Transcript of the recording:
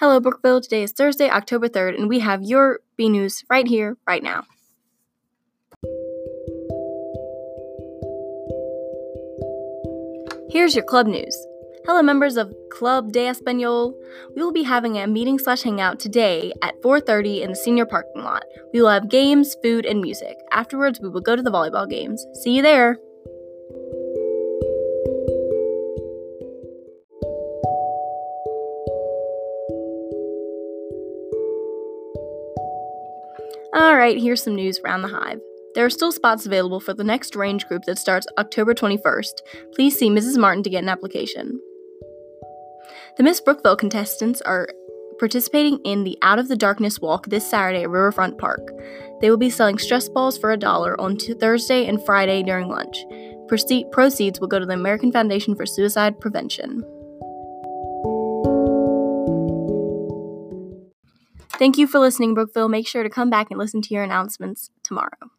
Hello, Brookville. Today is Thursday, October 3rd, and we have your Bee News right here, right now. Here's your club news. Hello, members of Club de Español. We will be having a meeting slash hangout today at 4:30 in the senior parking lot. We will have games, food, and music. Afterwards, we will go to the volleyball games. See you there. Alright, here's some news around the hive. There are still spots available for the next range group that starts October 21st. Please see Mrs. Martin to get an application. The Miss Brookville contestants are participating in the Out of the Darkness walk this Saturday at Riverfront Park. They will be selling stress balls for a dollar on Thursday and Friday during lunch. Proceeds will go to the American Foundation for Suicide Prevention. Thank you for listening, Brookville. Make sure to come back and listen to your announcements tomorrow.